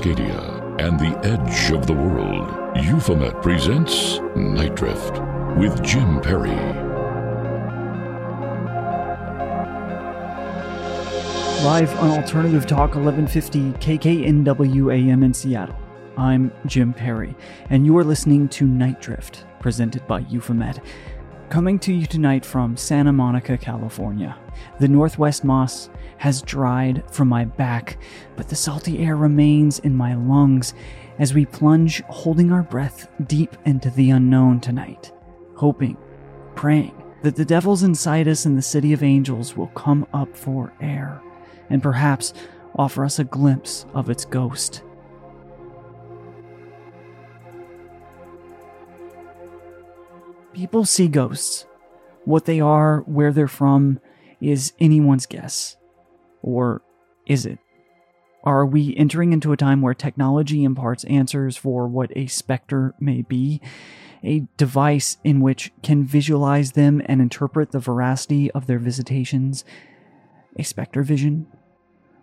Cascadia and the edge of the world, Euphomet presents Nite Drift with Jim Perry. Live on Alternative Talk 1150 KKNWAM in Seattle. I'm Jim Perry, and you are listening to Nite Drift, presented by Euphomet. Coming to you tonight from Santa Monica, California. The Northwest moss has dried from my back, but the salty air remains in my lungs as we plunge, holding our breath deep into the unknown tonight, hoping, praying that the devils inside us in the city of angels will come up for air and perhaps offer us a glimpse of its ghost. People see ghosts. What they are, where they're from, is anyone's guess. Or is it? Are we entering into a time where technology imparts answers for what a specter may be? A device in which can visualize them and interpret the veracity of their visitations? A specter vision?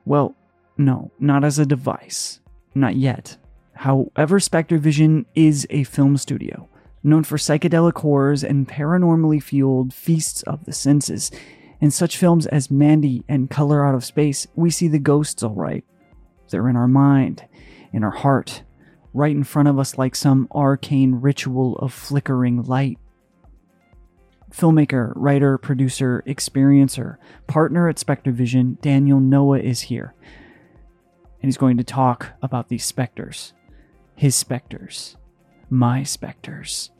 Well, no, not as a device. Not yet. However, SpectreVision is a film studio known for psychedelic horrors and paranormally fueled feasts of the senses. In such films as Mandy and Color Out of Space, we see the ghosts all right. They're in our mind, in our heart, right in front of us like some arcane ritual of flickering light. Filmmaker, writer, producer, experiencer, partner at SpectreVision, Daniel Noah is here. And he's going to talk about these specters. His specters. My specters.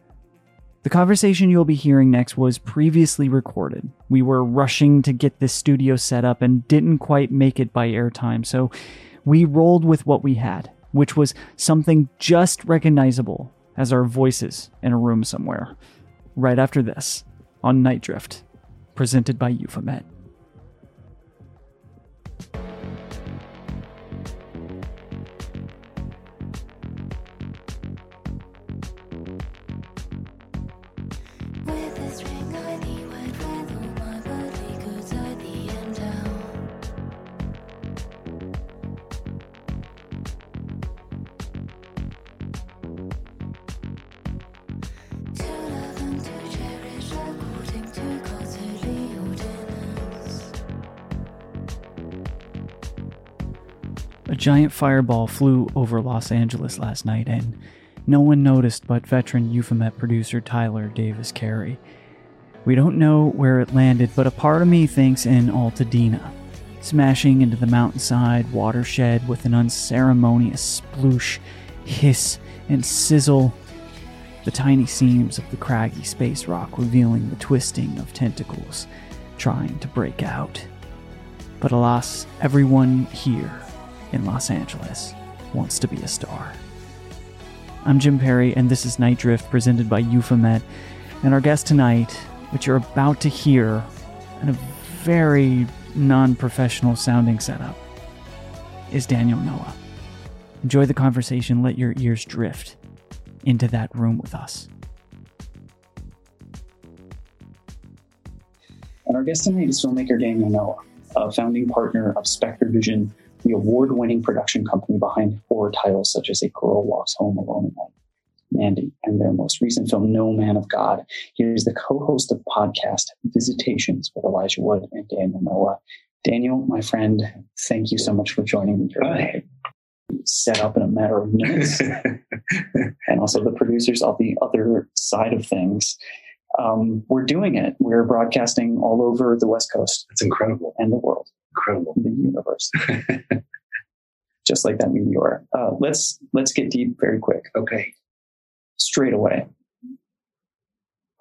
The conversation you'll be hearing next was previously recorded. We were rushing to get this studio set up and didn't quite make it by airtime, so we rolled with what we had, which was something just recognizable as our voices in a room somewhere. Right after this, on Nite Drift, presented by Euphomet. Giant fireball flew over Los Angeles last night, and no one noticed but veteran Euphomet producer Tyler Davis Carey. We don't know where it landed, but a part of me thinks in Altadena, smashing into the mountainside watershed with an unceremonious sploosh, hiss, and sizzle. The tiny seams of the craggy space rock revealing the twisting of tentacles trying to break out. But alas, everyone here in Los Angeles wants to be a star. I'm Jim Perry, and this is Nite Drift presented by Euphomet. And our guest tonight, which you're about to hear in a very non professional sounding setup, is Daniel Noah. Enjoy the conversation, let your ears drift into that room with us. And our guest tonight is filmmaker Daniel Noah, a founding partner of SpectreVision, the award winning production company behind horror titles such as A Girl Walks Home Alone at Night, Mandy, and their most recent film, No Man of God. He is the co host of podcast Visitations with Elijah Wood and Daniel Noah. Daniel, my friend, thank you so much for joining me here today. Set up in a matter of minutes, and also the producers on the other side of things. Um, we're doing it. We're broadcasting all over the West Coast It's incredible. and the world, Incredible. the universe, just like that meteor. Uh, let's let's get deep very quick, Okay. straight away.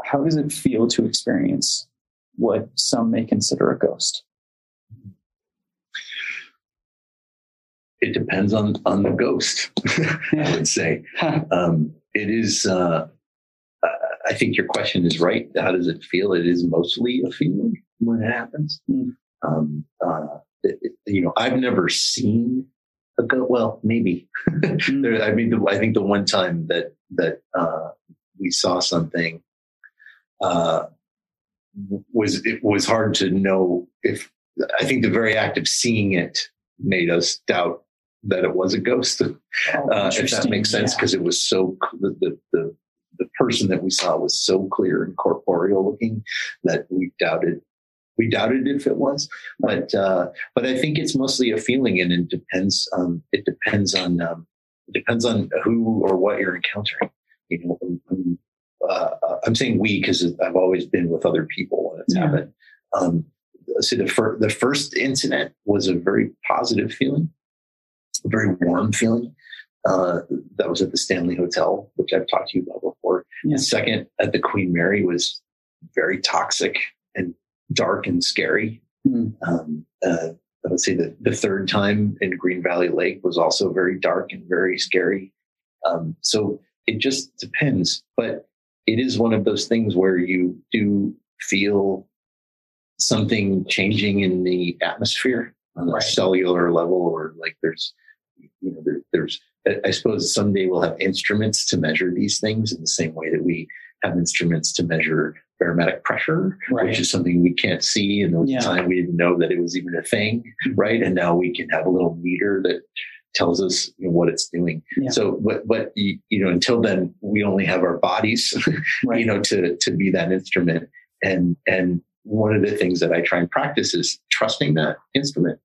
How does it feel to experience what some may consider a ghost? It depends on on the ghost, I would say. Um, it is. Uh, I- I think your question is right. How does it feel? It is mostly a feeling when it happens. Mm. Um, uh, it- it- you know, I've never seen a ghost. Well, maybe. there, I mean, the, I think the one time that that uh, we saw something uh, was it was hard to know if. I think the very act of seeing it made us doubt that it was a ghost. Oh, uh, if that makes sense, Yeah. because it was so the, the the the person that we saw was so clear and corporeal looking that we doubted we doubted if it was. But uh, but I think it's mostly a feeling, and it depends. Um, it depends on um, it depends on who or what you're encountering. You know, um, um, uh, I'm saying we because I've always been with other people when it's Yeah. happened. Um, so the, fir- the first incident was a very positive feeling, a very warm feeling. Uh, that was at the Stanley Hotel, which I've talked to you about before. Yeah. The second at the Queen Mary was very toxic and dark and scary. Hmm. Um, uh, I would say that the third time in Green Valley Lake was also very dark and very scary. Um, so it just depends, but it is one of those things where you do feel something changing in the atmosphere on a Right. cellular level, or like there's, you know, there, there's. I suppose someday we'll have instruments to measure these things in the same way that we have instruments to measure barometric pressure, Right. which is something we can't see. And there was Yeah. a time we didn't know that it was even a thing, right? And now we can have a little meter that tells us you know, what it's doing. Yeah. So, but but you, know, until then, we only have our bodies, Right. you know, to to be that instrument. And and one of the things that I try and practice is trusting that instrument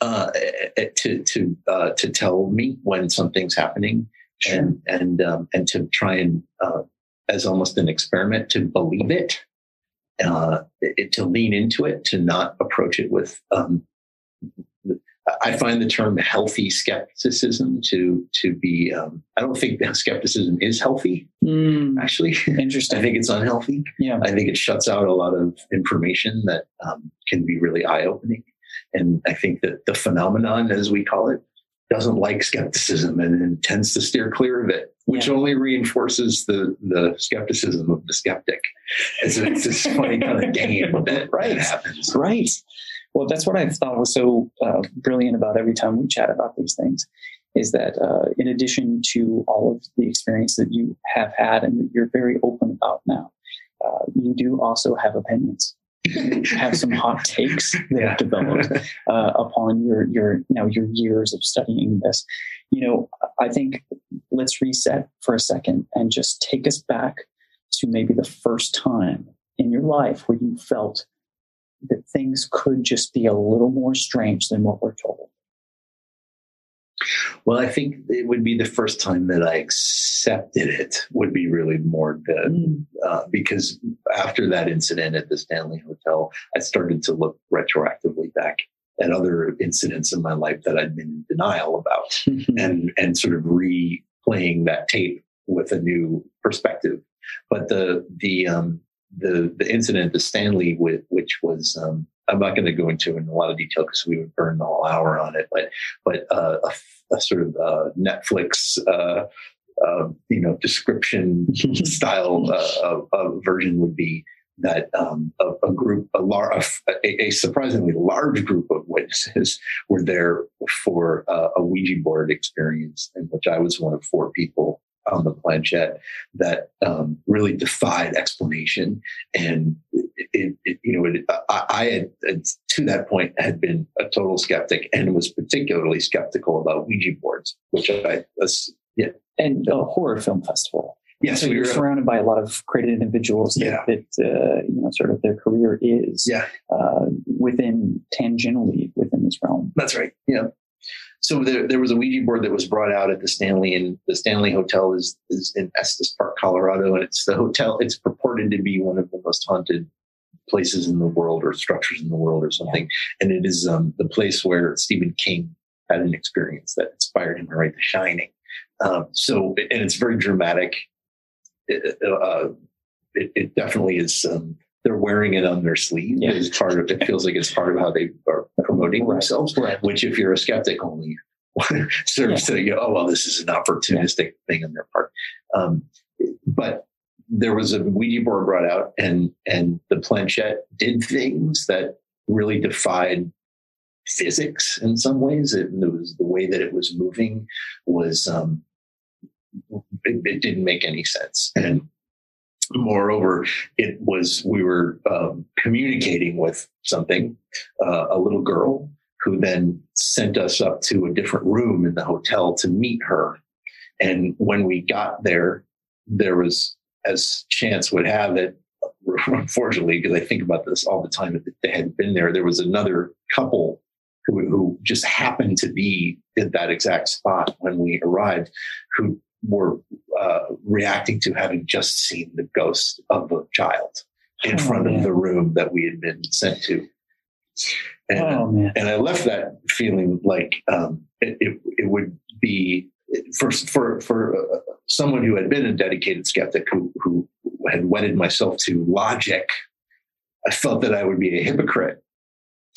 uh, eh, to to uh, to tell me when something's happening, Sure. and and um, and to try and uh, as almost an experiment to believe it, uh, it, to lean into it, to not approach it with. Um, I find the term healthy skepticism to to be. Um, I don't think that skepticism is healthy. Hmm. Actually, Interesting. I think it's unhealthy. yeah. I think it shuts out a lot of information that um, can be really eye opening. And I think that the phenomenon, as we call it, doesn't like skepticism and, and tends to steer clear of it, which Yeah. only reinforces the, the skepticism of the skeptic. It's, a- it's this funny kind of game that, Right. that happens. Right. Well, that's what I thought was so uh, brilliant about every time we chat about these things is that uh, in addition to all of the experience that you have had and that you're very open about now, uh, you do also have opinions. Have some hot takes that Yeah. have developed uh, upon your your now your years of studying this. You know, I think let's reset for a second and just take us back to maybe the first time in your life where you felt that things could just be a little more strange than what we're told. Well, I think it would be the first time that I accepted it would be really more good. uh, because after that incident at the Stanley Hotel, I started to look retroactively back at other incidents in my life that I'd been in denial about, and and sort of replaying that tape with a new perspective. But the the um, the the incident at the Stanley, with which was um, I'm not going to go into in a lot of detail because we would burn the whole hour on it, but but uh, a, a sort of uh, Netflix. Uh, uh, you know, description style uh, uh, uh, version would be that um, a, a group, a, lar- a, a surprisingly large group of witnesses were there for uh, a Ouija board experience, in which I was one of four people on the planchette that um, really defied explanation and it, it you know, it, I, I had, to that point had been a total skeptic and was particularly skeptical about Ouija boards, which I, was, yeah. And a horror film festival. Yes, so we you're were, surrounded by a lot of creative individuals that, Yeah. that uh, you know, sort of their career is yeah, uh, within tangentially within this realm. that's right. Yeah. So there, there was a Ouija board that was brought out at the Stanley, and the Stanley Hotel is is in Estes Park, Colorado, and it's the hotel. It's purported to be one of the most haunted places in the world, or structures in the world, or something. And it is um, the place where Stephen King had an experience that inspired him to write The Shining. Um, so, and it's very dramatic. It, uh, it, it definitely is. Um, they're wearing it on their sleeve. Yeah. It's part of. It feels like it's part of how they are promoting Right. themselves Right. which if you're a skeptic only serves to you know, oh well this is an opportunistic thing on their part um, but there was a ouija board brought out and and the planchette did things that really defied physics in some ways it, it was the way that it was moving was um, it, it didn't make any sense and moreover it was we were um, communicating with something uh, a little girl who then sent us up to a different room in the hotel to meet her. And when we got there, there was, as chance would have it, unfortunately, because I think about this all the time, that they had been there, there was another couple who, who just happened to be at that exact spot when we arrived, who were uh, reacting to having just seen the ghost of a child in Oh, front man. of the room that we had been sent to. And, oh and I left that feeling like um, it, it, it would be for for for uh, someone who had been a dedicated skeptic who who had wedded myself to logic. I felt that I would be a hypocrite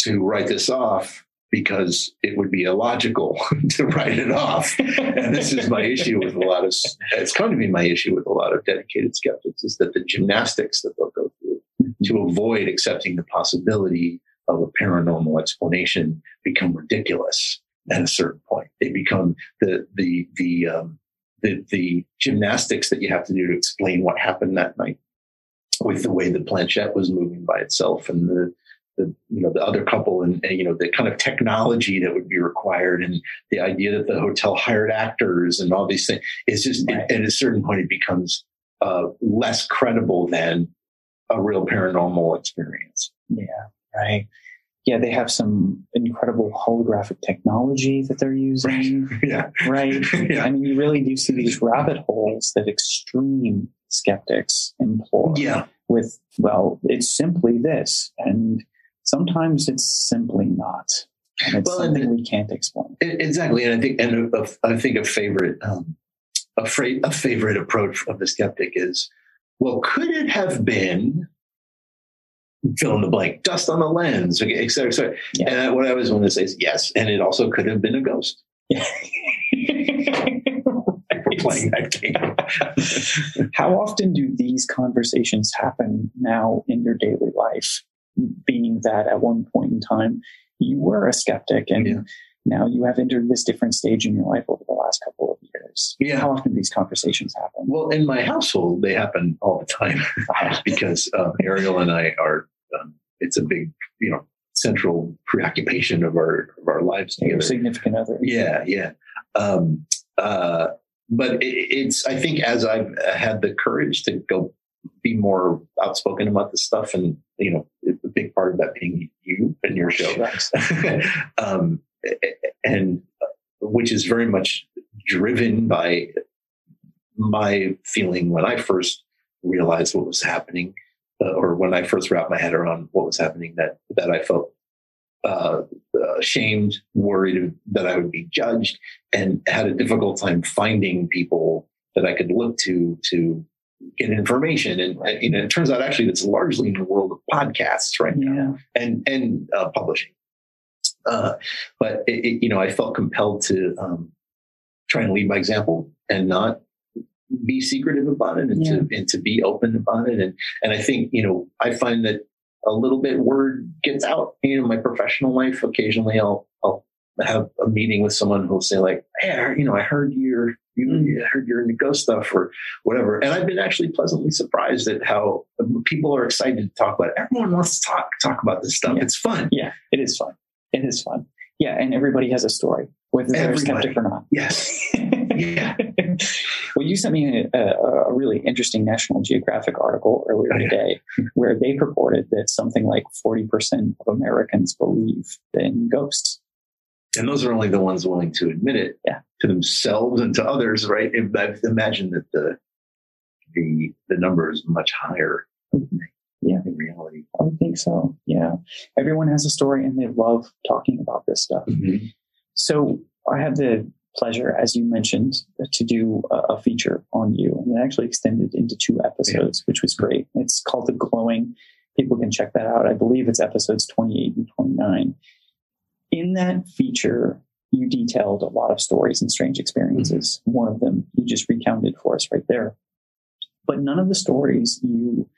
to write this off because it would be illogical to write it off. And this is my issue with a lot of it's come to be my issue with a lot of dedicated skeptics is that the gymnastics that they'll go through to avoid accepting the possibility of a paranormal explanation become ridiculous at a certain point. They become the the the um, the, the gymnastics that you have to do to explain what happened that night with the way the planchette was moving by itself and the the you know the other couple and, and you know the kind of technology that would be required and the idea that the hotel hired actors and all these things it's just Right. at a certain point it becomes uh, less credible than a real paranormal experience. Yeah, right. Yeah, they have some incredible holographic technology that they're using. yeah. Right. Yeah. I mean, you really do see these rabbit holes that extreme skeptics employ Yeah. with, well, it's simply this. And sometimes it's simply not. And it's Well, something the- we can't explain. E- Exactly, and I think, and a, a- I think a favorite, um, a, fra- a favorite approach of the skeptic is, well, could it have been fill in the blank, dust on the lens, et cetera, et cetera. Yeah. And what I always want to say is yes, and it also could have been a ghost. We're playing that game. How often do these conversations happen now in your daily life? Being that at one point in time you were a skeptic and Yeah. now you have entered this different stage in your life over the last couple of years. Yeah. How often do these conversations happen? well, in my household, they happen all the time because um, Ariel and I are. Um, it's a big, you know, central preoccupation of our of our lives Your significant other. Yeah, yeah. Um, uh, but it, it's, I think, as I've had the courage to go be more outspoken about this stuff, and you know, a big part of that being you and your show, um, and which is very much driven by my feeling when I first realized what was happening, uh, or when I first wrapped my head around what was happening, that that I felt uh, ashamed, worried that I would be judged, and had a difficult time finding people that I could look to to get information. And, uh, you know, it turns out actually that's largely in the world of podcasts right now Yeah. and and uh, publishing. Uh, but it, it, you know, I felt compelled to um, try and lead by example and not be secretive about it, and to and to be open about it. And and I think you know, I find that a little bit word gets out. You know, my professional life occasionally I'll have a meeting with someone who'll say like, "Hey, I you know, I heard you're you I heard you're into ghost stuff or whatever," and I've been actually pleasantly surprised at how um, people are excited to talk about. It. Everyone wants to talk talk about this stuff. Yeah. It's fun. Yeah, it is fun. It is fun. Yeah, and everybody has a story, whether they're skeptic or not. Yes. Yeah. well, you sent me a, a, a really interesting National Geographic article earlier Oh, yeah. today where they purported that something like 40% of Americans believe in ghosts. And those are only the ones willing to admit it Yeah. to themselves and to others, right? I imagine that the the the number is much higher. Yeah. in reality. I would think so. Yeah. Everyone has a story and they love talking about this stuff. Mm-hmm. So I had the pleasure, as you mentioned, to do a, a feature on you, and it actually extended into two episodes, which was great. It's called The Glowing. People can check that out. I believe it's episodes 28 and 29. In that feature, you detailed a lot of stories and strange experiences. One of them you just recounted for us right there. But none of the stories you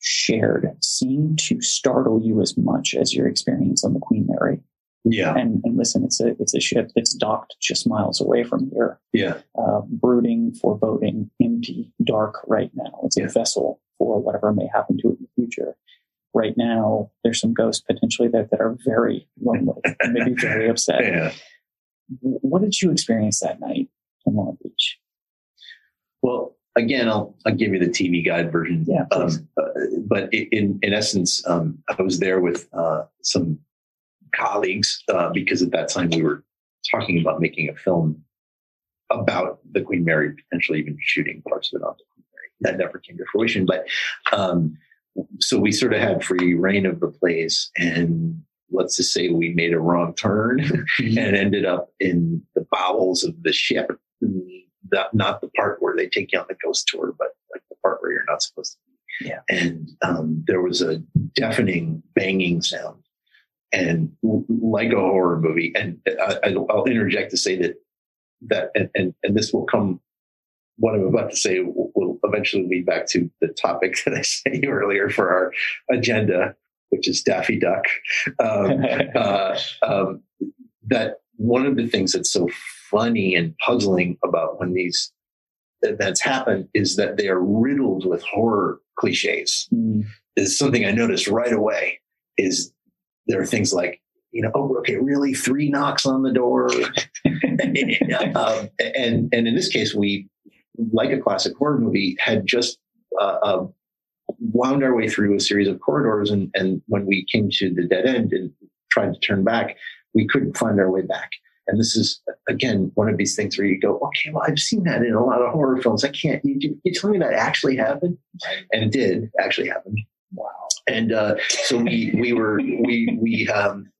shared seemed to startle you as much as your experience on the Queen Mary. Yeah, And, and listen, it's a it's a ship that's docked just miles away from here, yeah, uh, brooding, foreboding, empty, dark right now. It's a vessel for whatever may happen to it in the future. Right now, there's some ghosts potentially there that are very lonely and maybe very upset. yeah. What did you experience that night in Long Beach? Well, again, I'll I'll give you the TV guide version. Yeah. Um, uh, but in in essence, um, I was there with uh, some colleagues uh, because at that time we were talking about making a film about the Queen Mary, potentially even shooting parts of it on the Queen Mary. That never came to fruition, but um, so we sort of had free rein of the place, and let's just say we made a wrong turn and ended up in the bowels of the ship. Not, not the part where they take you on the ghost tour, but like the part where you're not supposed to be. Yeah. And um, there was a deafening banging sound, and like a horror movie. And I, I- I'll interject to say that that and, and and this will come. What I'm about to say will, will eventually lead back to the topic that I said earlier for our agenda, which is Daffy Duck. Um, uh, um, that one of the things that's so funny and puzzling about when these events happen is that they are riddled with horror cliches. Mm, Is something I noticed right away. Is there are things like you know, oh, okay, really, three knocks on the door, um, and and in this case, we like a classic horror movie had just uh, uh, wound our way through a series of corridors, and and when we came to the dead end and tried to turn back, we couldn't find our way back. And this is again one of these things where you go, okay, well, I've seen that in a lot of horror films. I can't. You, you, you tell me that actually happened, and it did actually happen. wow. And uh, so we we were we we um,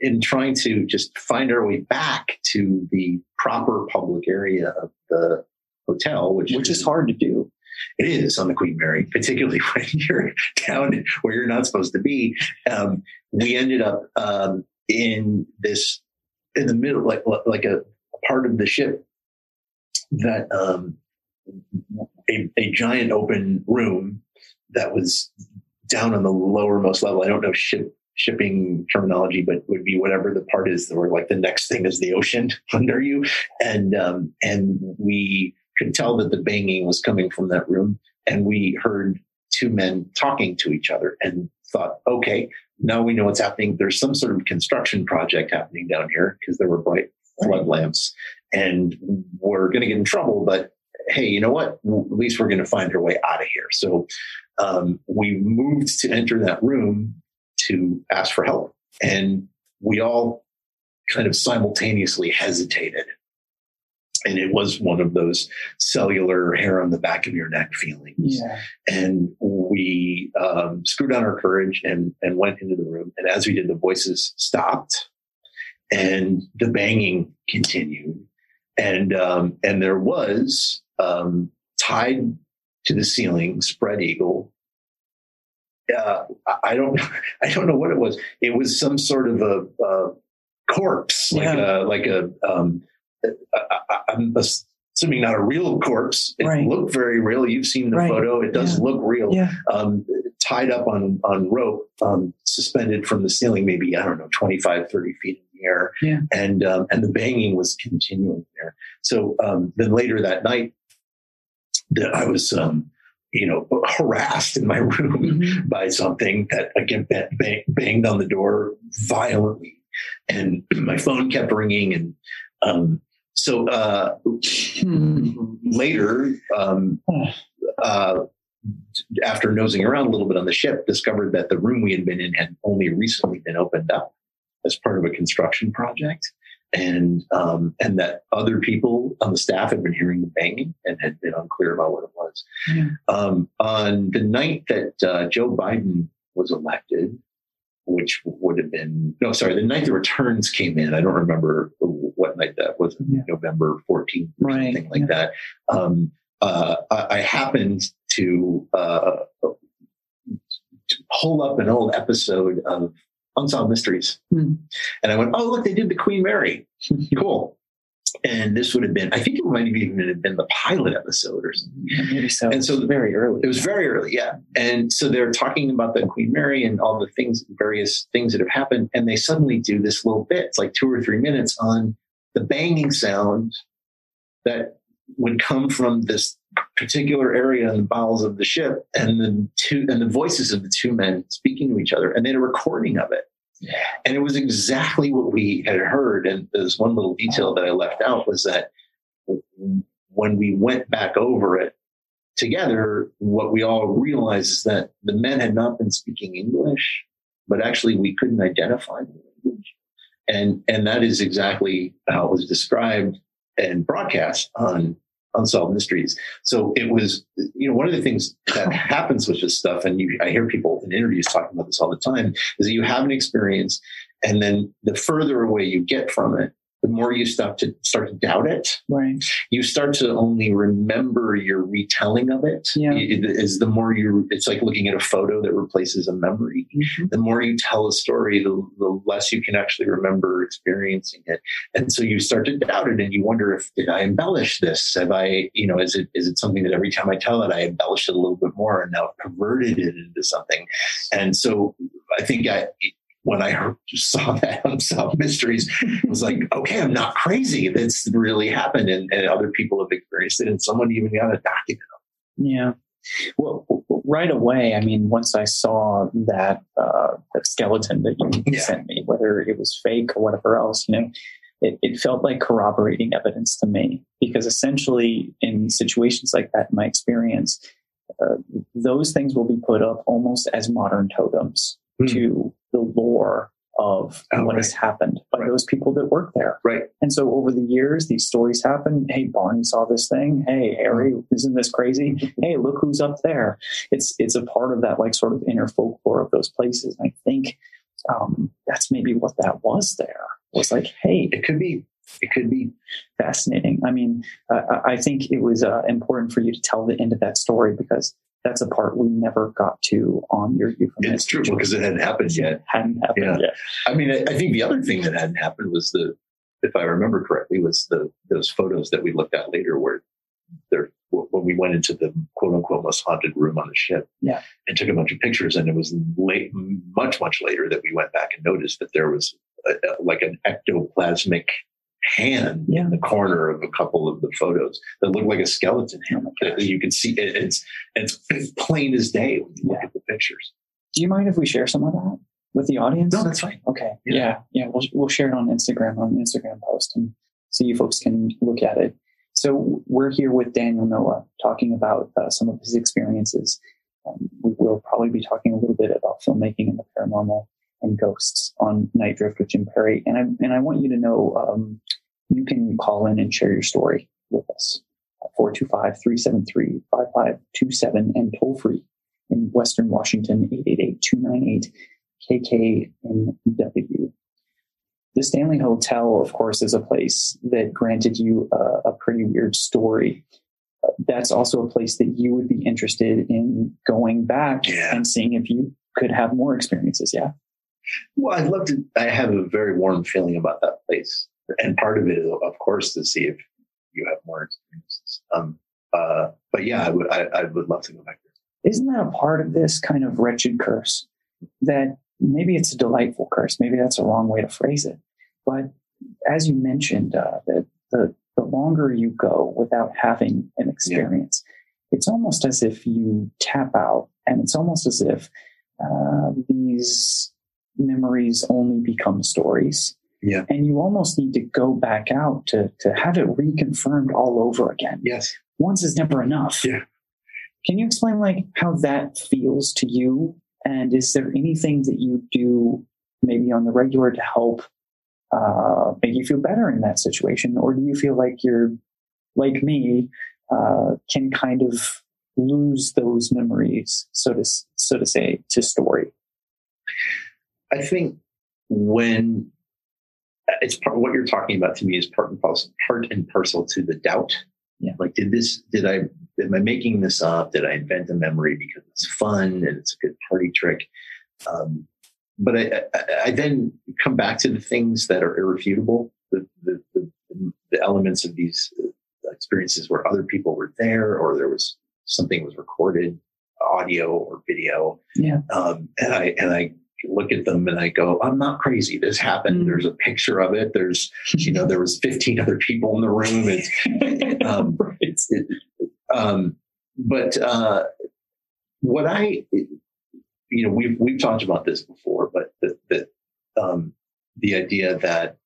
in trying to just find our way back to the proper public area of the hotel, which Which is hard to do. it is on the Queen Mary, particularly when you're down where you're not supposed to be. Um, we ended up um, in this in the middle, like like a part of the ship that um, a, a giant open room that was down on the lowermost level. I don't know ship shipping terminology, but would be whatever the part is where like the next thing is the ocean under you. And um, and we could tell that the banging was coming from that room. And we heard two men talking to each other and thought, okay, now we know what's happening. There's some sort of construction project happening down here because there were bright flood lamps and we're going to get in trouble. But hey, you know what? At least we're going to find our way out of here. So um, we moved to enter that room to ask for help. And we all kind of simultaneously hesitated. And it was one of those cellular hair on the back of your neck feelings Yeah. and we um, screwed on our courage and and went into the room. And as we did, the voices stopped, and the banging continued, and um, and there was um, tied to the ceiling spread eagle. Uh, I- don't I don't know what it was. It was some sort of a, a corpse, like Yeah. a like a. Um, I'm assuming not a real corpse. It Right. looked very real. You've seen the Right. photo. It does Yeah. look real. Yeah. Um, tied up on, on rope, um, suspended from the ceiling, maybe, I don't know, 25, 30 feet in the air, Yeah. and um, and the banging was continuing there. So um, then later that night, that I was um, you know harassed in my room Mm-hmm. by something that again ba- bang, banged on the door violently, and my phone kept ringing, and um, so uh, later. Um, uh, after nosing around a little bit on the ship, discovered that the room we had been in had only recently been opened up as part of a construction project, and um, and that other people on the staff had been hearing the banging and had been unclear about what it was. Yeah. Um, on the night that uh, Joe Biden was elected, which would have been no, sorry, the night the returns came in. I don't remember what night that was. Yeah. November fourteenth, or Right, something like yeah. that. Um, uh, I, I happened to, uh, to pull up an old episode of Unsolved Mysteries, Hmm. and I went, "Oh, look, they did the Queen Mary. cool." And this would have been, I think it might have even have been the pilot episode or something. Maybe so. And so- very early. It was very early, yeah. And so they're talking about the Queen Mary and all the things, various things that have happened. And they suddenly do this little bit, it's like two or three minutes on the banging sound that would come from this particular area in the bowels of the ship and the two and the voices of the two men speaking to each other. And they had a recording of it. And it was exactly what we had heard. And there's one little detail that I left out was that when we went back over it together, what we all realized is that the men had not been speaking English, but actually we couldn't identify the language. And, and that is exactly how it was described and broadcast on Unsolved Mysteries. So it was, you know, one of the things that happens with this stuff, and you, I hear people in interviews talking about this all the time, is that you have an experience, and then the further away you get from it, the more you start to start to doubt it. right. You start to only remember your retelling of it. Yeah. It is the more you. It's like looking at a photo that replaces a memory. Mm-hmm. The more you tell a story, the, the less you can actually remember experiencing it, and so you start to doubt it, and you wonder if did I embellish this? Have I, you know, is it is it something that every time I tell it, I embellish it a little bit more, and now I've perverted it into something? And so I think I. When I heard, saw that Unsolved Mysteries, it was like, okay, I'm not crazy. That's really happened, and, and other people have experienced it, and someone even got a document. Yeah. Well, right away, I mean, once I saw that uh, that skeleton that you Yeah. sent me, whether it was fake or whatever else, you know, it, it felt like corroborating evidence to me. Because essentially, in situations like that, in my experience, uh, those things will be put up almost as modern totems Hmm. to the lore of Oh, what has happened by Right. those people that work there. Right. And so over the years, these stories happen. Hey, Barney saw this thing. Hey, Harry, isn't this crazy? Hey, look who's up there. It's it's a part of that like sort of inner folklore of those places. And I think um, that's maybe what that was there. Was like, hey, It could be. It could be. fascinating. I mean, uh, I I think it was uh, important for you to tell the end of that story because that's a part we never got to on your Euphomet. It's true because it hadn't happened yet. hadn't happened Yeah. yet. I mean, I, I think the other thing that hadn't happened was the, if I remember correctly, was the those photos that we looked at later, where there when we went into the quote unquote most haunted room on the ship, Yeah. and took a bunch of pictures, and it was late, much much later that we went back and noticed that there was a, a- like an ectoplasmic hand Yeah. in the corner of a couple of the photos that look like a skeleton Oh hand. gosh. you can see it, it's it's plain as day when you look at the pictures. Do you mind if we share some of that with the audience? No, that's fine. Okay. Yeah. Yeah. Yeah. We'll, we'll share it on Instagram, on an Instagram post, and so you folks can look at it. So we're here with Daniel Noah talking about uh, some of his experiences. Um, we will probably be talking a little bit about filmmaking and the paranormal and ghosts on Nite Drift with Jim Perry. And I, and I want you to know um, you can call in and share your story with us. 425-373-5527 and toll free in Western Washington, 888-298-KKNW. The Stanley Hotel, of course, is a place that granted you a, a pretty weird story. That's also a place that you would be interested in going back Yeah. and seeing if you could have more experiences. Yeah. Well, I'd love to. I have a very warm feeling about that place, and part of it, is, of course, to see if you have more experiences. Um, uh, but yeah, I would. I, I would love to go back there. Isn't that a part of this kind of wretched curse? That maybe it's a delightful curse. Maybe that's a wrong way to phrase it. But as you mentioned, uh, that the, the longer you go without having an experience, it's almost as if you tap out, and it's almost as if uh, these memories only become stories. Yeah. And you almost need to go back out to, to have it reconfirmed all over again. Yes. Once is never enough. Yeah. Can you explain like how that feels to you? And is there anything that you do maybe on the regular to help uh, make you feel better in that situation? Or do you feel like you're like me, uh, can kind of lose those memories, so to so to say, to story? I think when it's part, what you're talking about to me is part and parcel, part and parcel to the doubt. Yeah. Like, did this, did I, am I making this up? Did I invent a memory because it's fun and it's a good party trick? Um, but I, I, I then come back to the things that are irrefutable, the, the, the, the elements of these uh, experiences where other people were there or there was something was recorded, audio or video. Yeah. Um, and I, and I look at them and I go, I'm not crazy. This happened. Mm. There's a picture of it. There's, you know, there was 15 other people in the room. It's, um, Right. it, um, but uh, what I, you know, we've we've talked about this before, but that that um, the idea that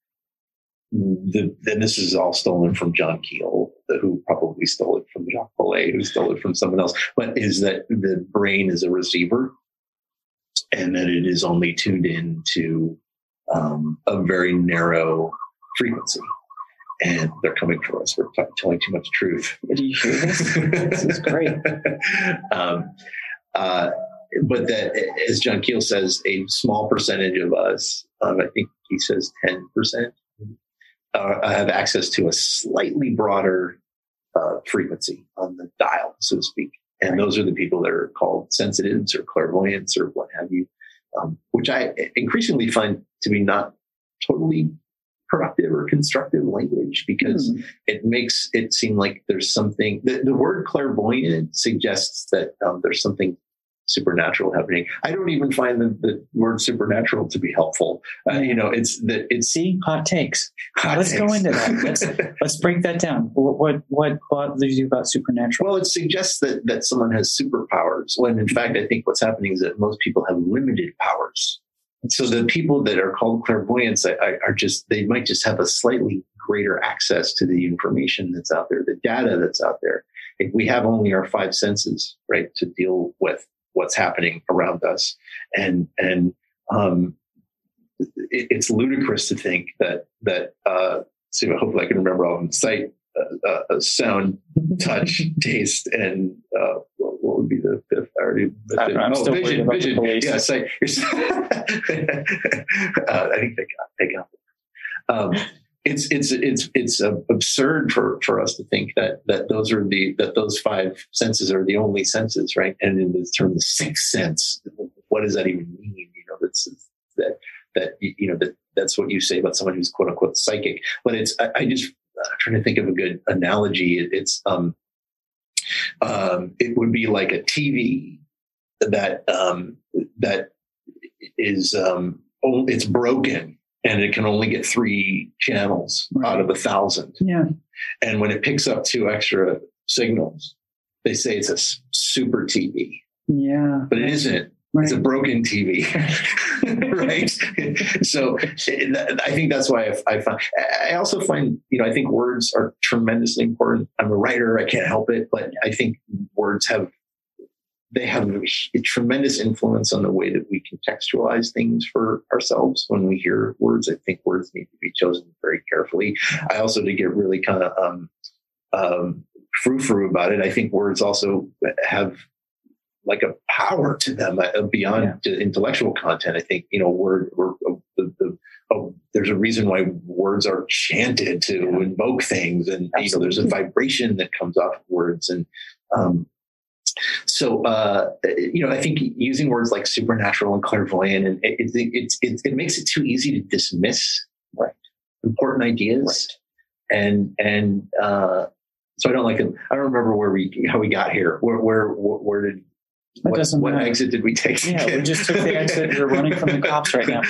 the then this is all stolen from John Keel, the, who probably stole it from Jacques Vallée, who stole it from someone else, but is that the brain is a receiver, and that it is only tuned in to um, a very narrow frequency. And they're coming for us. We're t- telling too much truth. Do you hear this? this is great. um, uh, but that, as John Keel says, a small percentage of us, um, I think he says 10%, uh, have access to a slightly broader uh, frequency on the dial, so to speak. And those are the people that are called sensitives or clairvoyants or what have you, um, which I increasingly find to be not totally productive or constructive language because Hmm. it makes it seem like there's something the, the word clairvoyant suggests that um, there's something supernatural happening i don't even find the, the word supernatural to be helpful uh, you know it's that it's See, hot takes. hot Let's go into that. Let's let's break that down. What what what bothers you about supernatural? well it suggests that that someone has superpowers when in fact i think what's happening is that most people have limited powers so the people that are called clairvoyants are just they might just have a slightly greater access to the information that's out there the data that's out there if we have only our five senses right to deal with what's happening around us. And and um it, it's ludicrous to think that that uh so hopefully i can remember all of them sight uh, uh, sound touch taste and uh what, what would be the fifth I already I don't know, I'm still worried vision about the vision. police. yeah sight uh, i think they got they got um it's it's it's it's uh, absurd for for us to think that that those are the that those five senses are the only senses right? And in the term the sixth sense what does that even mean? You know that's that that you know that that's what you say about someone who's quote unquote psychic. But it's i, I just I'm trying to think of a good analogy. It, it's um um it would be like a tv that um that is um it's broken and it can only get three channels Right. out of a thousand Yeah. and when it picks up two extra signals they say it's a super tv Yeah. but it isn't Right. it's a broken TV, right? so eh, I think that's why I, I find. I also find, you know, I think words are tremendously important. I'm a writer; I can't help it, but I think words have they have a tremendous influence on the way that we contextualize things for ourselves when we hear words. I think words need to be chosen very carefully. I also, to get really kind of um, um, frou-frou about it, I think words also have like a power to them uh, beyond Yeah. the intellectual content. I think you know, word or uh, the, the oh, there's a reason why words are chanted to Yeah. invoke things, and you know, there's a vibration that comes off of words, and um, so uh, you know, I think using words like supernatural and clairvoyant, and it, it, it, it, makes it too easy to dismiss Right. important ideas, and and uh, so I don't like it. I don't remember where we how we got here. Where where where did That what, what exit did we take? Yeah, we just took the exit. We're running from the cops right now.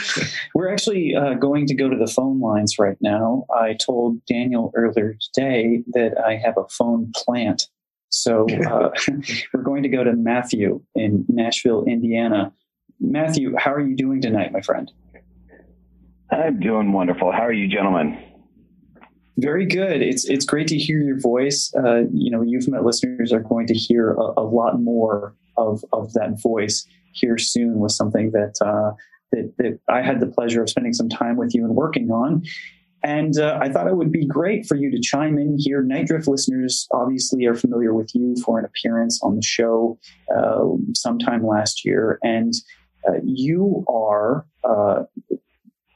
We're actually uh, going to go to the phone lines right now. I told Daniel earlier today that I have a phone plant. So uh, we're going to go to Matthew in Nashville, Indiana. Matthew, how are you doing tonight, my friend? I'm doing wonderful. How are you, gentlemen? Very good. It's it's great to hear your voice. Uh, you know, Euphomet listeners are going to hear a, a lot more of of that voice here soon with something that uh, that that I had the pleasure of spending some time with you and working on. And uh, I thought it would be great for you to chime in here. Nite Drift listeners obviously are familiar with you for an appearance on the show uh, sometime last year, and uh, you are uh,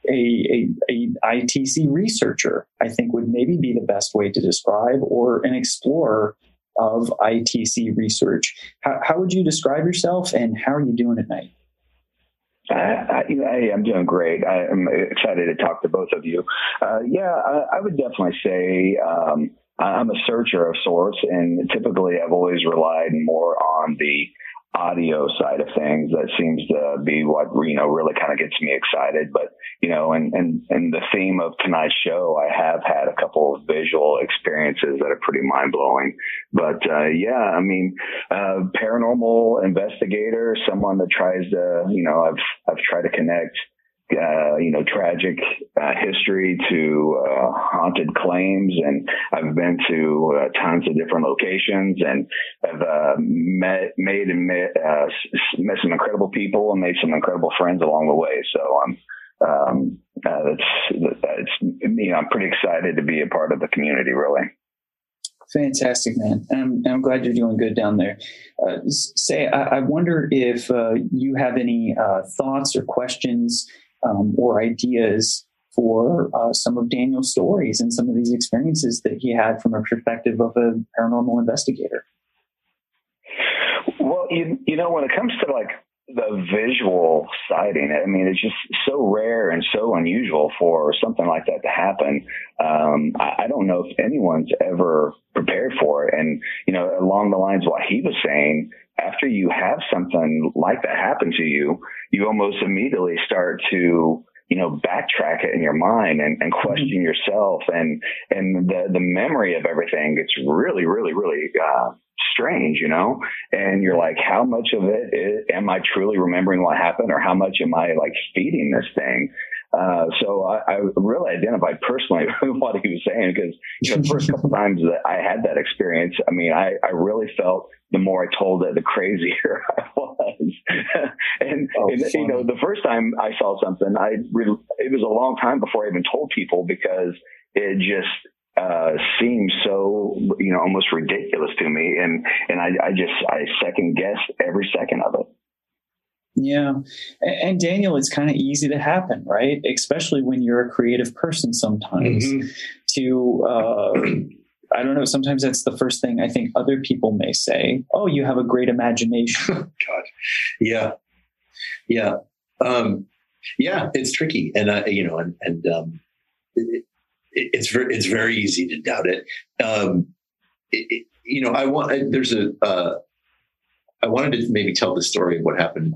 a, a, a ITC researcher, I think would maybe be the best way to describe, or an explorer of ITC research. How, how would you describe yourself, and how are you doing at night? I, I, am doing great. I am excited to talk to both of you. Uh, yeah, I, I would definitely say um, I'm a searcher of sorts, and typically I've always relied more on the audio side of things. That seems to be what you know really kind of gets me excited. But you know, and and and the theme of tonight's show, I have had a couple of visual experiences that are pretty mind blowing. But uh, yeah, I mean, uh, paranormal investigator, someone that tries to, you know, I've I've tried to connect. Uh, you know, tragic uh, history to uh, haunted claims, and I've been to uh, tons of different locations, and I've uh, met, made and met, uh, met some incredible people, and made some incredible friends along the way. So I'm um, that's that's you know I'm pretty excited to be a part of the community. Really. Fantastic, man. I'm, I'm glad you're doing good down there. Uh, say, I, I wonder if uh, you have any uh, thoughts or questions um, or ideas for uh, some of Daniel's stories and some of these experiences that he had from a perspective of a paranormal investigator. Well, you you know when it comes to like the visual sighting, I mean it's just so rare and so unusual for something like that to happen. Um, I, I don't know if anyone's ever prepared for it, and you know along the lines of what he was saying. After you have something like that happen to you, you almost immediately start to you know backtrack it in your mind and, and question yourself. And and the the memory of everything gets really really really uh strange you know? And you're like how much of it is, am i truly remembering what happened or how much am i like feeding this thing uh, so I, I really identified personally with what he was saying because you know, the first couple times that I had that experience, I mean, I, I really felt the more I told it, the crazier I was. and, Oh, and, you know, the first time I saw something, I re- it was a long time before I even told people because it just uh, seemed so, you know, almost ridiculous to me. And, and I, I just, I second guessed every second of it. Yeah. And, Daniel, it's kind of easy to happen, right? Especially when you're a creative person sometimes Mhm. to, uh, I don't know, sometimes that's the first thing I think other people may say. Oh, you have a great imagination. God. Yeah. Yeah. Um, yeah, it's tricky. And, I, you know, and, and, um, it, it, it's very, it's very easy to doubt it. Um, it you know, I want, I, there's a, uh, I wanted to maybe tell the story of what happened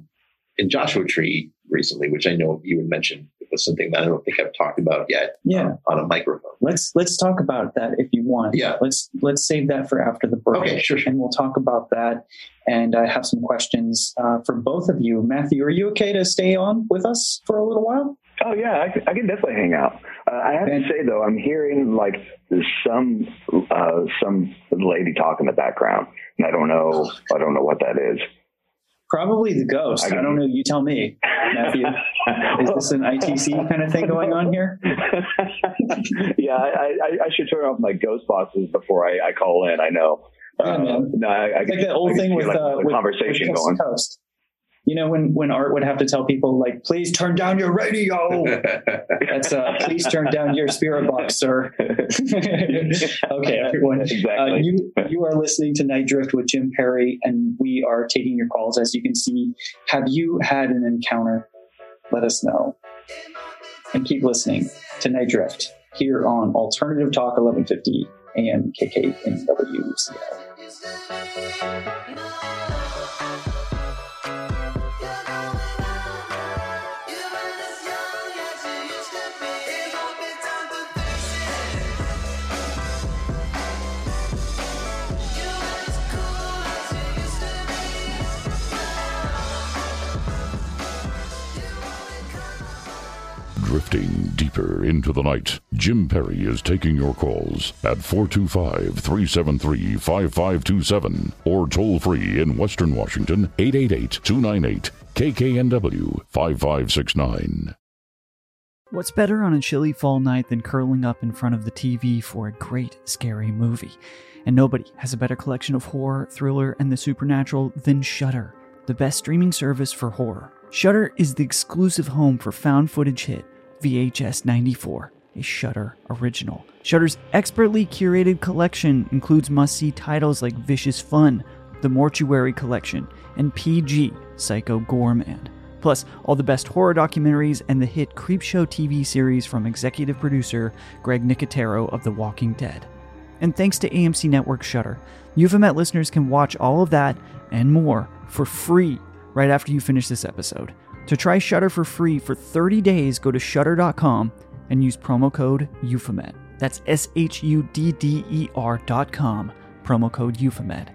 in Joshua Tree recently, which I know you had mentioned was something that I don't think I've talked about yet Yeah. on a microphone. Let's let's talk about that if you want. Yeah. Let's let's save that for after the break. Okay, sure, sure. And we'll talk about that. And I have some questions uh, for both of you. Matthew, are you okay to stay on with us for a little while? Oh yeah, I, I can definitely hang out. Uh, I have to say though, I'm hearing like some uh, some lady talk in the background, and I don't know, I don't know what that is. Probably the ghost. I, I don't know. You tell me, Matthew. Is this an ITC kind of thing going on here? yeah, I, I, I should turn off my ghost boxes before I, I call in. I know. Yeah, man. no, I, I It's can- like that old I thing with, like, uh, the with conversation with Coast going. Coast. You know, when when Art would have to tell people like, "Please turn down your radio." That's uh, please turn down your spirit box, sir. okay, everyone. Uh, Exactly. you you are listening to Nite Drift with Jim Perry, and we are taking your calls. As you can see, have you had an encounter? Let us know, and keep listening to Nite Drift here on Alternative Talk 1150 AM KKNW Drifting deeper into the night, Jim Perry is taking your calls at 425 373 5527 or toll free in Western Washington 888 298 KKNW 5569. What's better on a chilly fall night than curling up in front of the TV for a great scary movie? And nobody has a better collection of horror, thriller, and the supernatural than Shudder, the best streaming service for horror. Shudder is the exclusive home for found footage hit VHS 94, a Shudder original. Shudder's expertly curated collection includes must-see titles like Vicious Fun, The Mortuary Collection, and PG Psycho Goreman. Plus, all the best horror documentaries and the hit Creepshow TV series from executive producer Greg Nicotero of The Walking Dead. And thanks to AMC Network Shudder, Euphomet listeners can watch all of that and more for free right after you finish this episode. To try Shudder for free for 30 days, go to shudder.com and use promo code Euphomet. That's S H U D D E R.com, promo code Euphomet.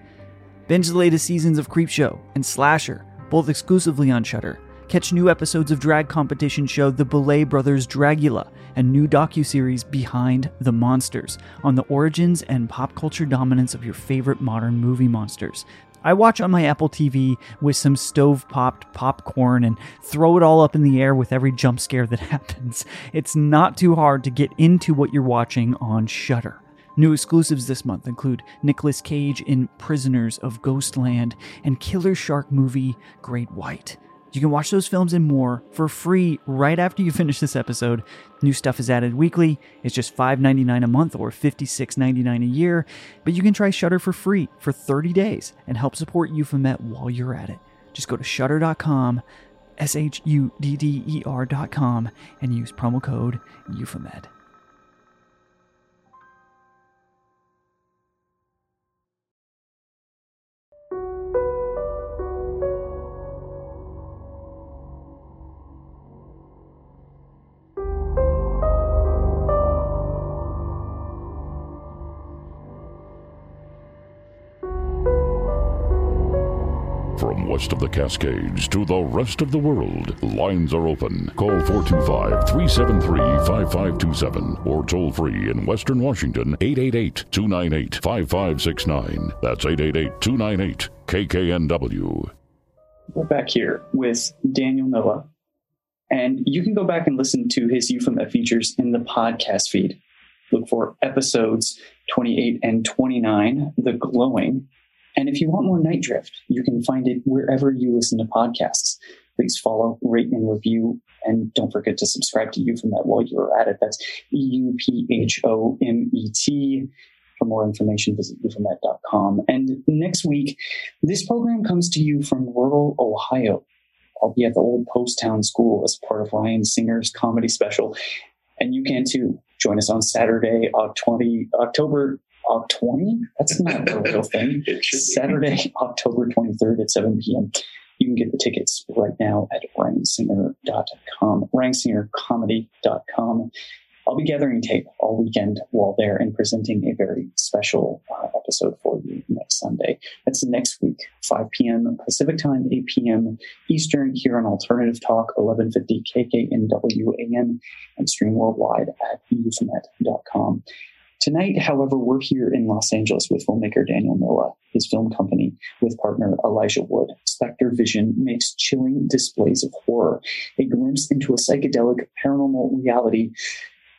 Binge the latest seasons of Creepshow and Slasher, both exclusively on Shudder. Catch new episodes of drag competition show The Boulet Brothers Dragula and new docuseries Behind the Monsters on the origins and pop culture dominance of your favorite modern movie monsters. I watch on my Apple TV with some stove popped popcorn and throw it all up in the air with every jump scare that happens. It's not too hard to get into what you're watching on Shudder. New exclusives this month include Nicolas Cage in Prisoners of Ghostland and Killer Shark movie Great White. You can watch those films and more for free right after you finish this episode. New stuff is added weekly. It's just $5.99 a month or $56.99 a year. But you can try Shudder for free for 30 days and help support Euphomet while you're at it. Just go to shudder.com, S H U D D E R.com, and use promo code Euphomet. West of the Cascades to the rest of the world, lines are open. Call 425 373 5527 or toll free in Western Washington 888 298 5569. That's 888 298 KKNW. We're back here with Daniel Noah. And you can go back and listen to his Euphomet features in the podcast feed. Look for episodes 28 and 29, The Glowing. And if you want more Nite Drift, you can find it wherever you listen to podcasts. Please follow, rate, and review. And don't forget to subscribe to Euphomet while you're at it. That's E U P H O M E T. For more information, visit euphomet.com. And next week, this program comes to you from rural Ohio. I'll be at the old Post Town School as part of Ryan Singer's comedy special. And you can too. Join us on Saturday, 20, October Oct 20? That's not a real thing. It should be. Saturday, October 23rd at 7 p.m. You can get the tickets right now at ryansinger.com, ryansingercomedy.com. I'll be gathering tape all weekend while there and presenting a very special uh, episode for you next Sunday. That's next week, 5 p.m. Pacific time, 8 p.m. Eastern, here on Alternative Talk, 1150 KKNW AM, and stream worldwide at euphomet.com. Tonight, however, we're here in Los Angeles with filmmaker Daniel Noah, his film company, with partner Elijah Wood. SpectreVision makes chilling displays of horror, a glimpse into a psychedelic paranormal reality.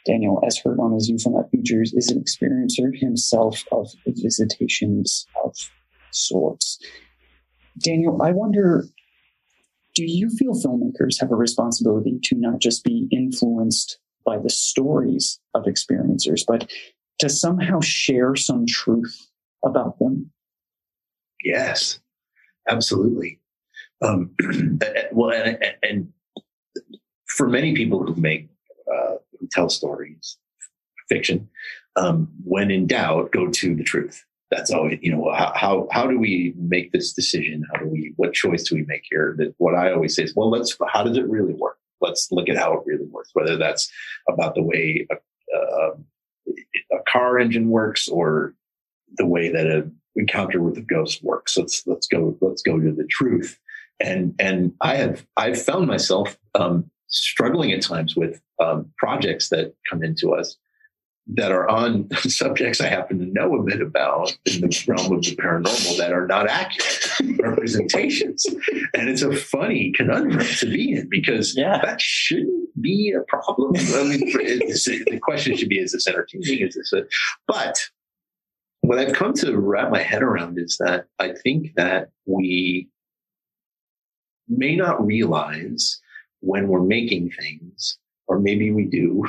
Daniel, as heard on his Euphomet features, is an experiencer himself of visitations of sorts. Daniel, I wonder do you feel filmmakers have a responsibility to not just be influenced by the stories of experiencers, but to somehow share some truth about them? Yes, absolutely. Um, well, and, and for many people who make uh, who tell stories, fiction, um, when in doubt, go to the truth. That's always, you know, how, how do we make this decision? How do we? What choice do we make here? That what I always say is, well, let's. How does it really work? Let's look at how it really works. Whether that's about the way a, a, a car engine works or the way that a encounter with a ghost works. Let's let's go let's go to the truth. And and I have I've found myself um, struggling at times with um, projects that come into us that are on subjects I happen to know a bit about in the realm of the paranormal that are not accurate representations. And it's a funny conundrum to be in because Yeah. that shouldn't be a problem. I mean, the question should be, is this entertaining? Is this a, but what I've come to wrap my head around is that I think that we may not realize when we're making things, or maybe we do,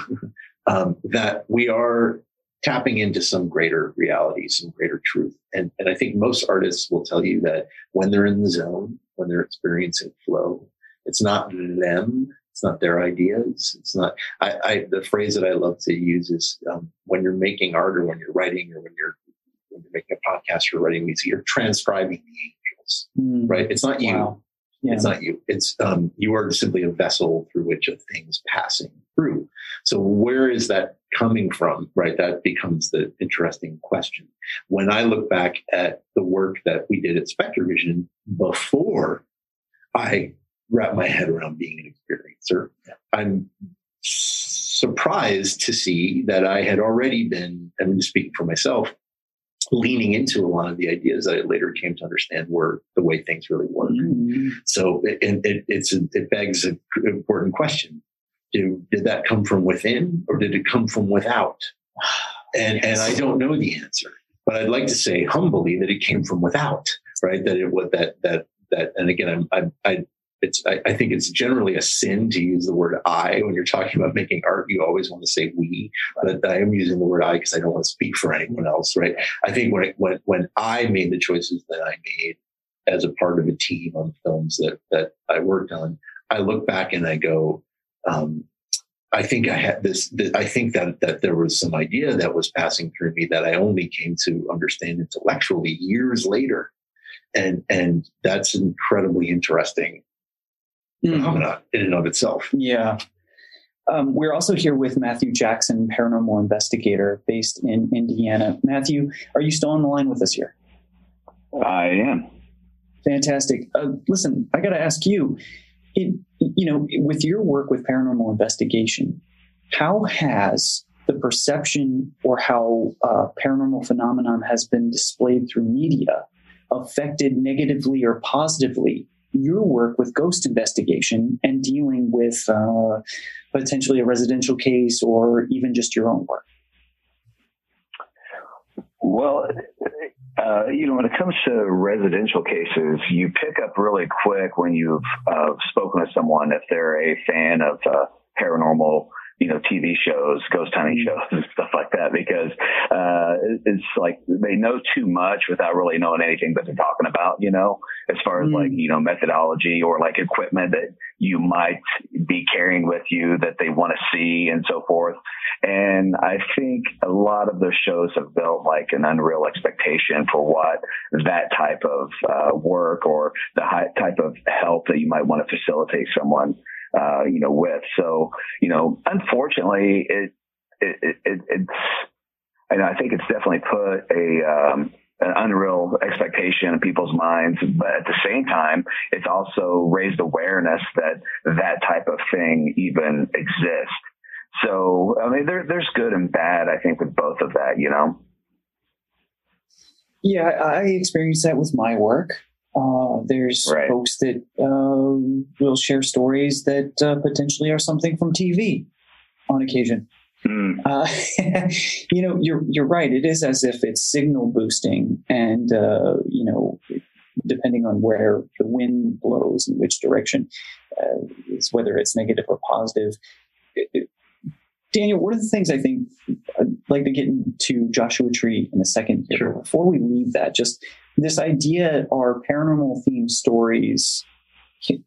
um, that we are tapping into some greater reality, some greater truth. And, and I think most artists will tell you that when they're in the zone, when they're experiencing flow, it's not them, it's not their ideas. It's not, I, I the phrase that I love to use is um, when you're making art or when you're writing or when you're, when you're making a podcast or writing music, you're transcribing the angels, Mm, right? It's not you. Yeah. It's not you. It's um, you are simply a vessel through which a thing's passing through. So where is that coming from? Right. That becomes the interesting question. When I look back at the work that we did at SpectreVision before I wrap my head around being an experiencer, I'm surprised to see that I had already been, I'm just speaking for myself, leaning into a lot of the ideas that I later came to understand were the way things really work. Mm, So it, it, it's a, it begs an important question: Do, Did that come from within, or did it come from without? And and I don't know the answer, but I'd like to say humbly that it came from without. Right? That it was that that that. And again, I'm I, I it's I, I think it's generally a sin to use the word I when you're talking about making art. You always want to say we, but I am using the word I because I don't want to speak for anyone else. Right? I think when it, when when I made the choices that I made as a part of a team on films that that I worked on, I look back and I go, um, I think I had this. th- I think that that there was some idea that was passing through me that I only came to understand intellectually years later, and and that's incredibly interesting mm. phenomena in and of itself. Yeah. Um, we're also here with Matthew Jackson, paranormal investigator based in Indiana. Matthew, are you still on the line with us here? I am. Fantastic. Uh, listen, I got to ask you, it, you know, with your work with paranormal investigation, how has the perception or how uh, paranormal phenomenon has been displayed through media affected negatively or positively your work with ghost investigation and dealing with uh, potentially a residential case or even just your own work? Well, uh, you know, when it comes to residential cases, you pick up really quick when you've uh, spoken with someone if they're a fan of uh, paranormal, you know, TV shows, ghost hunting shows, and stuff like that, because uh, it's like they know too much without really knowing anything that they're talking about, you know, as far as Mm. like, you know, methodology or like equipment that you might be carrying with you that they want to see and so forth. And I think a lot of those shows have built like an unreal expectation for what that type of uh, work or the high type of help that you might want to facilitate someone, uh, you know, with. So, you know, unfortunately, it, it, it, it it's, and I think it's definitely put a, um, an unreal expectation in people's minds, but at the same time, it's also raised awareness that that type of thing even exists. So, I mean, there, there's good and bad, I think, with both of that, you know? Yeah, I experienced that with my work. Uh, there's Right. folks that um, will share stories that uh, potentially are something from TV on occasion. Mm, Uh, you know, you're you're right. It is as if it's signal boosting, and uh, you know, depending on where the wind blows in which direction, uh, is whether it's negative or positive. It- it- Daniel, one of the things I think I'd like to get into Joshua Tree in a second here. Sure. Before we leave that, just this idea are paranormal themed stories.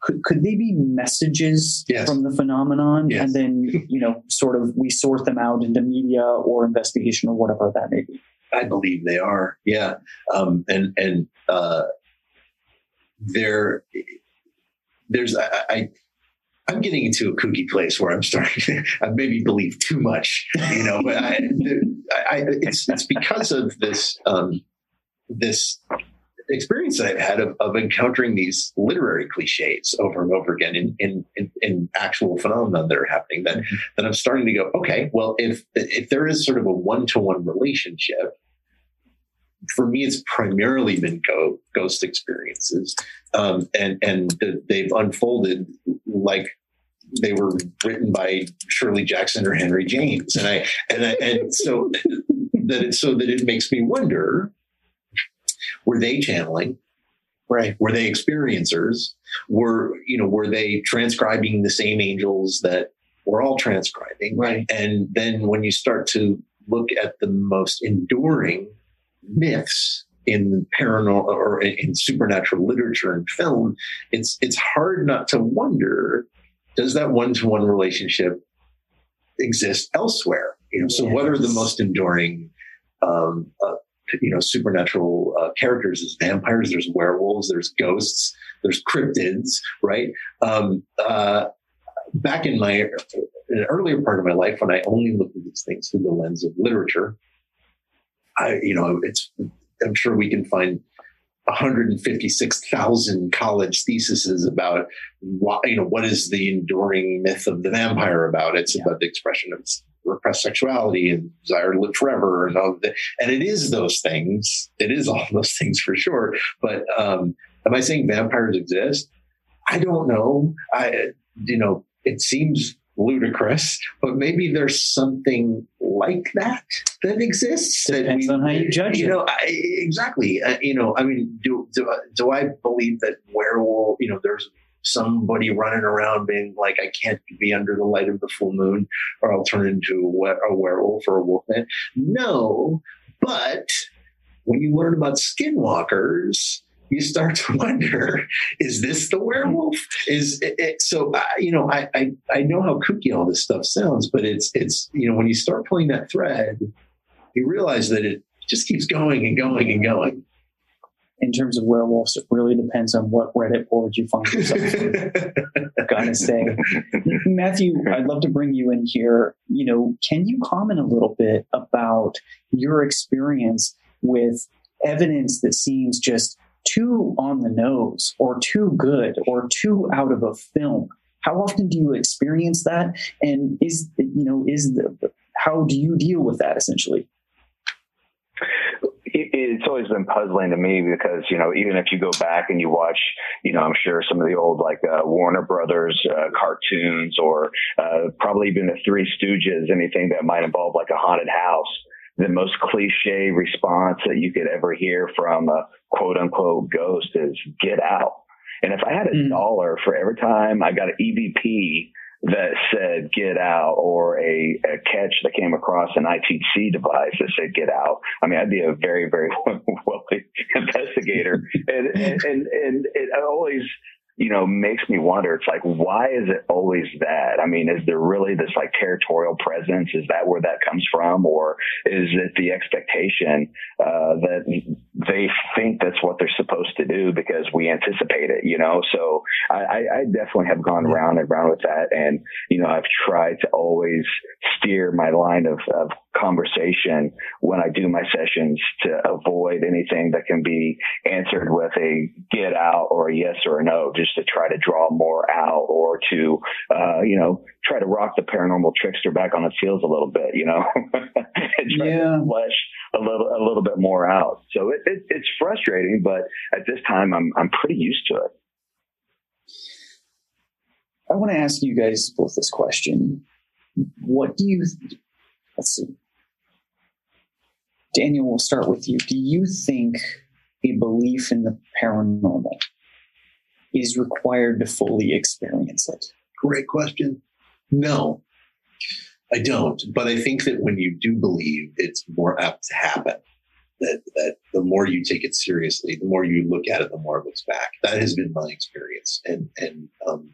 Could, could they be messages Yes. from the phenomenon? Yes. And then, you know, sort of we sort them out into media or investigation or whatever that may be. I believe they are. Yeah. Um, and, and, uh, there, there's, I, I, I'm getting into a kooky place where I'm starting to I maybe believe too much, you know, but I, I, I it's, it's because of this, um, this experience that I've had of, of encountering these literary cliches over and over again in, in, in, in actual phenomena that are happening that, that I'm starting to go, okay, well, if, if there is sort of a one-to-one relationship, for me, it's primarily been go, ghost experiences. Um, and, and they've unfolded like they were written by Shirley Jackson or Henry James. And I, and I, and so that it, so that it makes me wonder, were they channeling? Right. Were they experiencers? Were, you know, were they transcribing the same angels that we're all transcribing? Right. And then when you start to look at the most enduring myths in paranormal or in supernatural literature and film, it's it's hard not to wonder: Does that one-to-one relationship exist elsewhere? You know, so what are the most enduring, um, uh, you know, supernatural uh, characters? There's vampires, there's werewolves, there's ghosts, there's cryptids, right? Um, uh, back in my in earlier part of my life, when I only looked at these things through the lens of literature, I, you know, it's, I'm sure we can find 156,000 college theses about what, you know, what is the enduring myth of the vampire about? It's Yeah. about the expression of repressed sexuality and desire to live forever and all the, and it is those things. It is all those things for sure. But, um, am I saying vampires exist? I don't know. I, you know, it seems ludicrous, but maybe there's something like that that exists. that Depends on how you judge You it. know, I, exactly. Uh, you know, I mean, do, do I- do I believe that werewolf? You know, there's somebody running around being like, I can't be under the light of the full moon, or I'll turn into a, werewolf or a wolfman. No, but when you learn about skinwalkers, you start to wonder: Is this the werewolf? Is it, it, so? Uh, you know, I, I I know how kooky all this stuff sounds, but it's it's you know when you start pulling that thread, you realize that it just keeps going and going and going. In terms of werewolves, it really depends on what Reddit board you find yourself in. gotta say. Matthew, I'd love to bring you in here. You know, can you comment a little bit about your experience with evidence that seems just too on the nose or too good or too out of a film? How often do you experience that? And is, you know, is the, how do you deal with that essentially? It, it's always been puzzling to me because you know even if you go back and you watch you know i'm sure some of the old like uh, warner brothers uh, cartoons or uh, probably even the three stooges anything that might involve like a haunted house the most cliche response that you could ever hear from a quote unquote ghost is get out and if i had a Mm. dollar for every time i got an evp that said get out or a, a catch that came across an ITC device that said get out. I mean, I'd be a very, very wealthy investigator. and, and, and, and it always, you know, makes me wonder. It's like, why is it always that? I mean, is there really this like territorial presence? Is that where that comes from? Or is it the expectation, uh, that they think that's what they're supposed to do because we anticipate it, you know? So I, I, definitely have gone round and round with that. And, you know, I've tried to always steer my line of, of conversation when I do my sessions to avoid anything that can be answered with a get out or a yes or a no, just to try to draw more out or to, uh, you know, try to rock the paranormal trickster back on its heels a little bit, you know, and try Yeah. to flesh a little, a little bit more out. So it, it, it's frustrating, but at this time I'm, I'm pretty used to it. I want to ask you guys both this question. What do you, let's see. Daniel, we'll start with you. Do you think a belief in the paranormal is required to fully experience it? Great question. No, I don't. But I think that when you do believe, it's more apt to happen. That that the more you take it seriously, the more you look at it, the more it looks back. That has been my experience. And and um,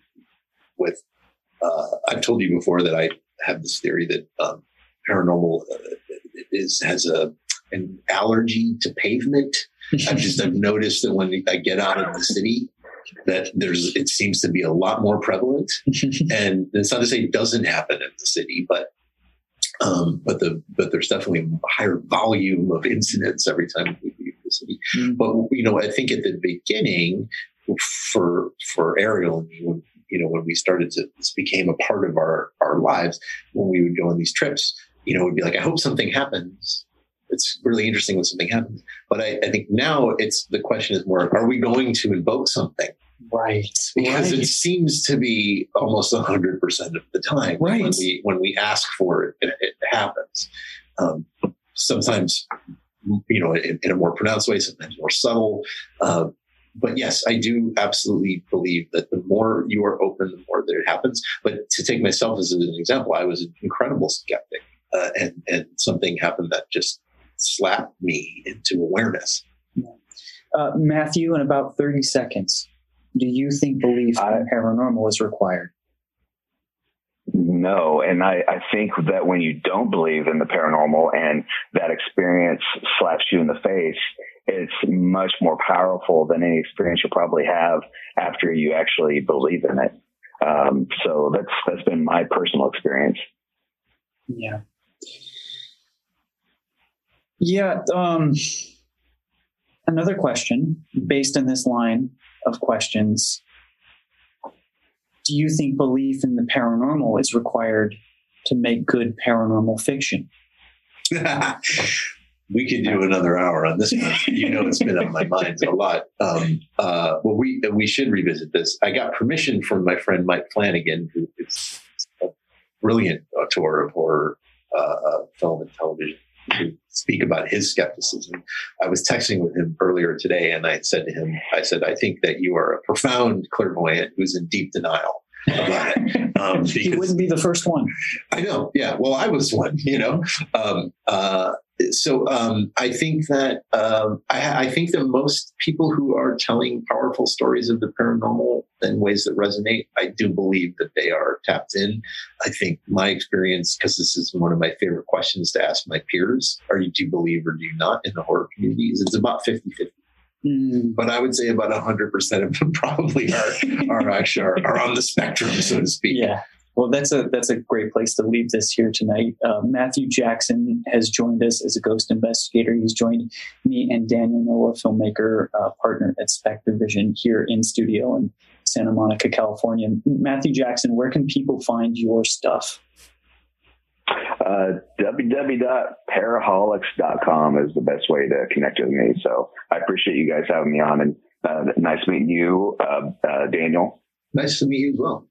with uh, I've told you before that I have this theory that um, paranormal uh, is has a an allergy to pavement. I've just I've noticed that when I get out of the city, that there's it seems to be a lot more prevalent and it's not to say it doesn't happen in the city, but Um, but the but there's definitely a higher volume of incidents every time we leave the city. Mm. But you know, I think at the beginning, for for Ariel and me, when you know when we started to this became a part of our our lives when we would go on these trips, you know, we'd be like, I hope something happens. It's really interesting when something happens. But I, I think now it's the question is more: Are we going to invoke something? Right. because right. it seems to be almost 100% of the time Right. when we when we ask for it it, it happens um, sometimes you know in, in a more pronounced way sometimes more subtle uh, but yes i do absolutely believe that the more you are open the more that it happens but to take myself as an example i was an incredible skeptic uh, and and something happened that just slapped me into awareness Uh, Matthew, in about 30 seconds, do you think belief I- in paranormal is required? No, and I, I think that when you don't believe in the paranormal and that experience slaps you in the face, it's much more powerful than any experience you'll probably have after you actually believe in it. Um, so that's that's been my personal experience. Yeah. Yeah. Um, another question based on this line of questions Do you think belief in the paranormal is required to make good paranormal fiction? we could do another hour on this one. You know, it's been on my mind a lot. Um, uh, well, we we should revisit this. I got permission from my friend Mike Flanagan, who is a brilliant author of horror uh, uh, film and television, to speak about his skepticism. I was texting with him earlier today, and I said to him, "I said I think that you are a profound clairvoyant who's in deep denial." About it. Um, he wouldn't be the first one. I know. Yeah. Well, I was one, you know. Um, uh, so um, I think that um, I, I think that most people who are telling powerful stories of the paranormal in ways that resonate, I do believe that they are tapped in. I think my experience, because this is one of my favorite questions to ask my peers, are you do you believe or do you not in the horror communities? It's about 50 50 Mm, but I would say about 100% of them probably are, are actually are, are on the spectrum, so to speak. yeah. Well, that's a that's a great place to leave this here tonight. Uh, Matthew Jackson has joined us as a ghost investigator. He's joined me and Daniel Noah, filmmaker uh, partner at SpectreVision, here in studio in Santa Monica, California. Matthew Jackson, where can people find your stuff? Uh, www.paraholics.com is the best way to connect with me. So I appreciate you guys having me on and uh, nice meeting you, uh, uh, Daniel. Nice to meet you as well.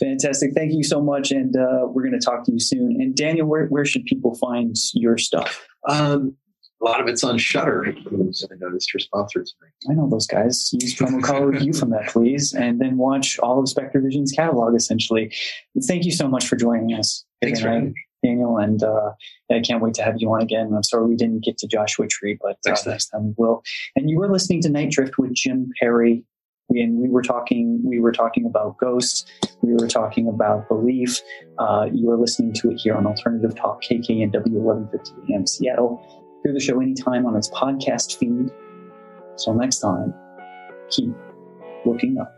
Fantastic. Thank you so much. And uh, we're going to talk to you soon. And Daniel, where, where should people find your stuff? Um, a lot of it's on Shudder. I noticed your sponsor tonight. I know those guys. Use promo code Euphomet, please, and then watch all of SpectreVision's catalog, essentially. Thank you so much for joining us. Thanks tonight, having. Daniel. And uh, I can't wait to have you on again. I'm sorry we didn't get to Joshua Tree, but uh, Next time. next time we will. And you were listening to Nite Drift with Jim Perry. And we were talking. We were talking about ghosts. We were talking about belief. Uh, you are listening to it here on Alternative Talk, KKNW 1150 AM Seattle. Hear the show anytime on its podcast feed. So next time, keep looking up.